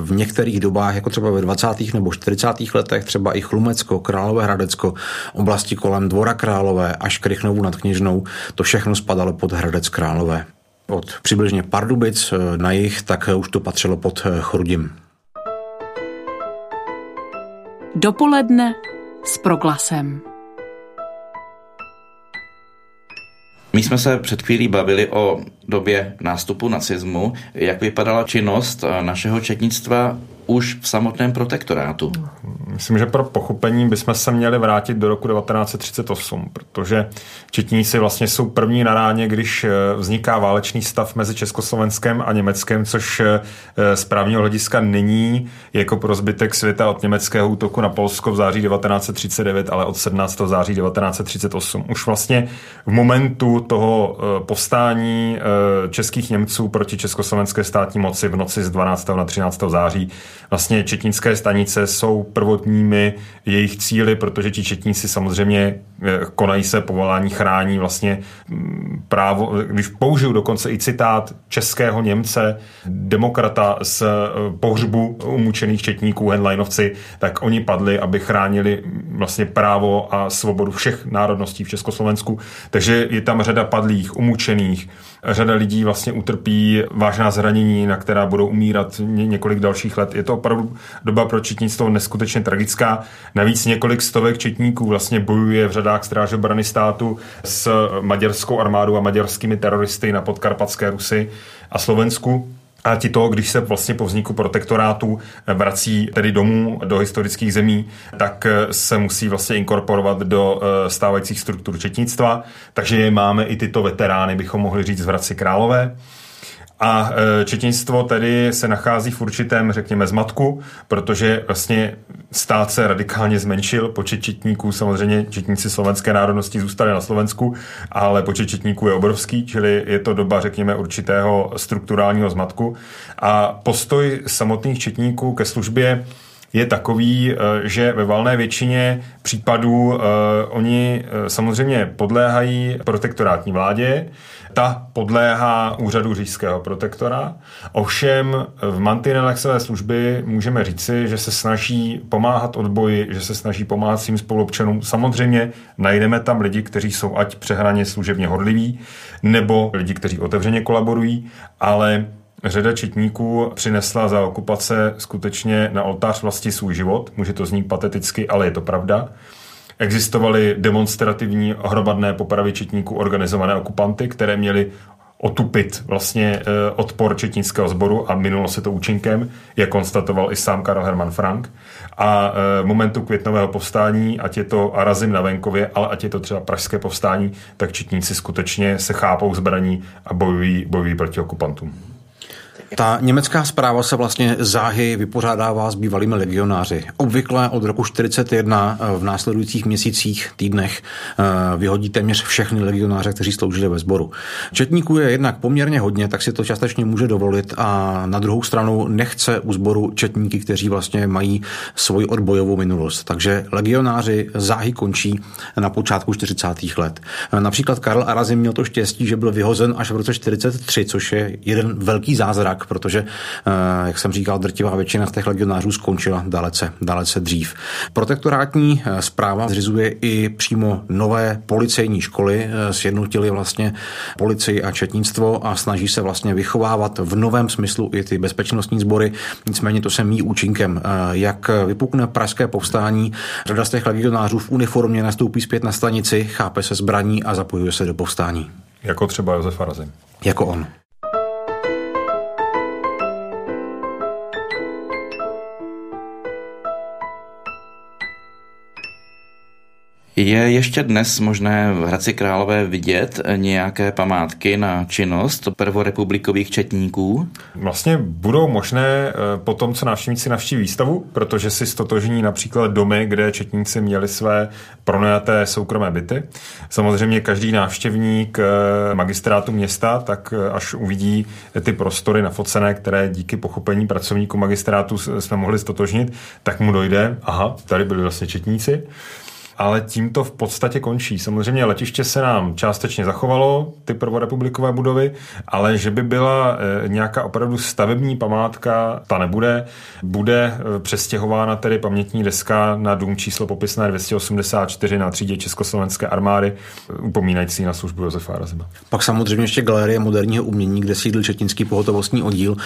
v některých dobách, jako třeba ve 20. nebo 40. letech, třeba i Chlumecko, Králové Hradecko, oblasti kolem Dvora Králové až k Rychnovu nad Kněžnou, to všechno spadalo pod Hradec Králové. Od přibližně Pardubic na jich, tak už to patřilo pod Chrudim. Dopoledne s proglasem. My jsme se před chvílí bavili o době nástupu nacismu. Jak vypadala činnost našeho četnictva už v samotném protektorátu? Myslím, že pro pochopení bychom se měli vrátit do roku 1938, protože četníci vlastně jsou první na ráně, když eh, vzniká válečný stav mezi Československem a Německem, což eh, z právního hlediska není jako pro zbytek světa od německého útoku na Polsko v září 1939, ale od 17. září 1938. Už vlastně v momentu toho eh, povstání českých Němců proti československé státní moci v noci z 12. na 13. září vlastně četnické stanice jsou prvotními jejich cíly, protože ti četníci samozřejmě eh, konají se povolání, chrání vlastně mm, právo, když použiju dokonce i citát českého Němce, demokrata z eh, pohřbu umučených četníků, Henleinovci, tak oni padli, aby chránili vlastně právo a svobodu všech národností v Československu. Takže je tam řada padlých, umučených, řada lidí vlastně utrpí vážná zranění, na která budou umírat několik dalších let. Je to opravdu doba pro četnictvo neskutečně tragická. Navíc několik stovek četníků vlastně bojuje v řadách stráže obrany státu s maďarskou armádou a maďarskými teroristy na podkarpatské Rusy a Slovensku. A ti to, když se vlastně po vzniku protektorátu vrací tedy domů do historických zemí, tak se musí vlastně inkorporovat do eh, stávajících struktur četnictva. Takže máme i tyto veterány, bychom mohli říct z Hradci Králové. A e, četnictvo tedy se nachází v určitém, řekněme, zmatku, protože vlastně stát se radikálně zmenšil, počet četníků, samozřejmě četníci slovenské národnosti zůstali na Slovensku, ale počet četníků je obrovský, čili je to doba, řekněme, určitého strukturálního zmatku. A postoj samotných četníků ke službě je takový, e, že ve valné většině případů e, oni samozřejmě podléhají protektorátní vládě, ta podléhá úřadu říšského protektora. Ovšem v mantinelech své služby můžeme říci, že se snaží pomáhat odboji, že se snaží pomáhat svým spolupčanům. Samozřejmě najdeme tam lidi, kteří jsou ať přehraně služebně hodliví, nebo lidi, kteří otevřeně kolaborují, ale Řada četníků přinesla za okupace skutečně na oltář vlasti svůj život. Může to znít pateticky, ale je to pravda. Existovaly demonstrativní hromadné popravy četníků organizované okupanty, které měly otupit vlastně e, odpor četnického sboru a minulo se to účinkem, jak konstatoval i sám Karl Hermann Frank. A e, momentu květnového povstání, ať je to Arazim na venkově, ale ať je to třeba pražské povstání, tak četníci skutečně se chápou zbraní a bojují, bojují proti okupantům. Ta německá zpráva se vlastně záhy vypořádává s bývalými legionáři. Obvykle od roku 41 eh, v následujících měsících, týdnech eh, vyhodí téměř všechny legionáře, kteří sloužili ve sboru. Četníků je jednak poměrně hodně, tak si to částečně může dovolit a na druhou stranu nechce u sboru četníky, kteří vlastně mají svoji odbojovou minulost. Takže legionáři záhy končí na počátku 40. let. Eh, například Karl Arazim měl to štěstí, že byl vyhozen až v roce 43, což je jeden velký zázrak tak, protože, eh, jak jsem říkal, drtivá většina z těch legionářů skončila dalece, dalece dřív. Protektorátní zpráva eh, zřizuje i přímo nové policejní školy, eh, sjednotili vlastně policii a četnictvo a snaží se vlastně vychovávat v novém smyslu i ty bezpečnostní sbory. Nicméně to se mý účinkem. Jak vypukne pražské povstání, řada z těch legionářů v uniformě nastoupí zpět na stanici, chápe se zbraní a zapojuje se do povstání. Jako třeba Josef Arazim. Jako on. Je ještě dnes možné v Hradci Králové vidět nějaké památky na činnost prvorepublikových četníků? Vlastně budou možné eh, po tom, co návštěvníci navštíví výstavu, protože si stotožní například domy, kde četníci měli své pronajaté soukromé byty. Samozřejmě každý návštěvník eh, magistrátu města, tak eh, až uvidí ty prostory nafocené, které díky pochopení pracovníků magistrátu jsme mohli stotožnit, tak mu dojde, aha, tady byli vlastně četníci ale tím to v podstatě končí. Samozřejmě letiště se nám částečně zachovalo, ty prvorepublikové budovy, ale že by byla eh, nějaká opravdu stavební památka, ta nebude. Bude eh, přestěhována tedy pamětní deska na dům číslo popisné 284 na třídě Československé armády, upomínající na službu Josefa Razima. Pak samozřejmě ještě galerie moderního umění, kde sídl Četinský pohotovostní oddíl.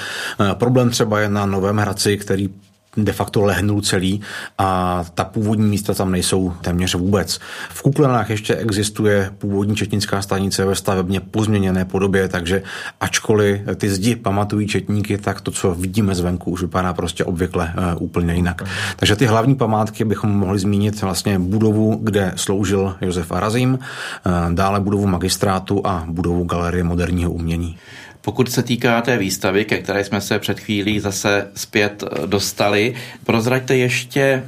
Eh, problém třeba je na Novém Hradci, který de facto lehnul celý a ta původní místa tam nejsou téměř vůbec. V Kuklenách ještě existuje původní četnická stanice ve stavebně pozměněné podobě, takže ačkoliv ty zdi pamatují četníky, tak to, co vidíme zvenku, už vypadá prostě obvykle uh, úplně jinak. Takže ty hlavní památky bychom mohli zmínit vlastně budovu, kde sloužil Josef Arazim, uh, dále budovu magistrátu a budovu Galerie moderního umění. Pokud se týká té výstavy, ke které jsme se před chvílí zase zpět eh, dostali, prozraďte ještě,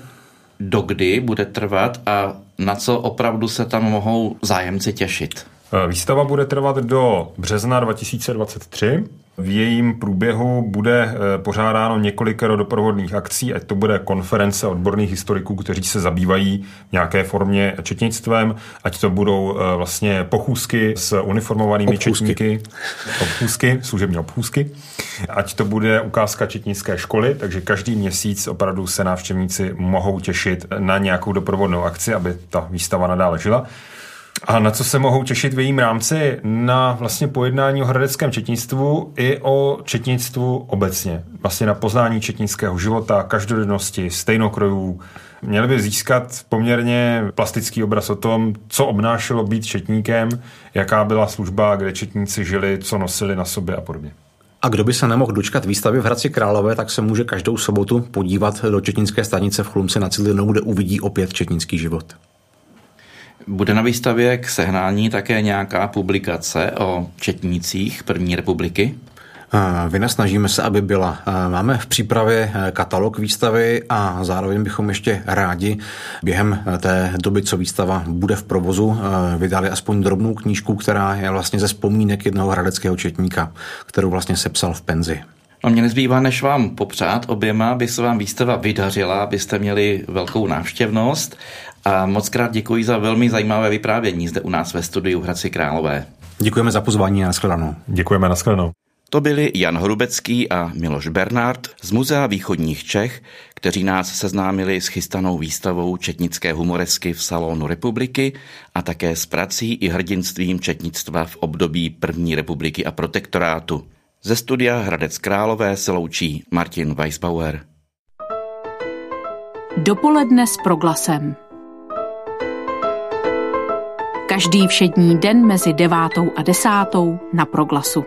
dokdy bude trvat a na co opravdu se tam mohou zájemci těšit. Eh, výstava bude trvat do března 2023. V jejím průběhu bude eh, pořádáno několik doprovodných akcí, ať to bude konference odborných historiků, kteří se zabývají v nějaké formě četnictvem, ať to budou eh, vlastně pochůzky s uniformovanými obchůzky. četníky, obchůzky, služební obchůzky, ať to bude ukázka četnické školy, takže každý měsíc opravdu se návštěvníci mohou těšit na nějakou doprovodnou akci, aby ta výstava nadále žila. A na co se mohou těšit v jejím rámci? Na vlastně pojednání o hradeckém četnictvu i o četnictvu obecně. Vlastně na poznání četnického života, každodennosti, stejnokrojů. Měli by získat poměrně plastický obraz o tom, co obnášelo být četníkem, jaká byla služba, kde četníci žili, co nosili na sobě a podobně. A kdo by se nemohl dočkat výstavy v Hradci Králové, tak se může každou sobotu podívat do Četnické stanice v Chlumci na Cilinou, kde uvidí opět četnický život. Bude na výstavě k sehnání také nějaká publikace o četnících první republiky? Vynasnažíme se, aby byla. Máme v přípravě e, katalog výstavy a zároveň bychom ještě rádi během e, té doby, co výstava bude v provozu, e, vydali aspoň drobnou knížku, která je vlastně ze vzpomínek jednoho hradeckého četníka, kterou vlastně sepsal v penzi. No mě nezbývá, než vám popřát oběma, aby se vám výstava vydařila, abyste měli velkou návštěvnost a moc krát děkuji za velmi zajímavé vyprávění zde u nás ve studiu Hradci Králové. Děkujeme za pozvání a nashledanou. Děkujeme, nashledanou. To byli Jan Hrubecký a Miloš Bernard z Muzea východních Čech, kteří nás seznámili s chystanou výstavou četnické humoresky v Salonu republiky a také s prací i hrdinstvím četnictva v období první republiky a protektorátu. Ze studia Hradec Králové se loučí Martin Weisbauer. Dopoledne s proglasem. Každý všední den mezi devátou a desátou na proglasu.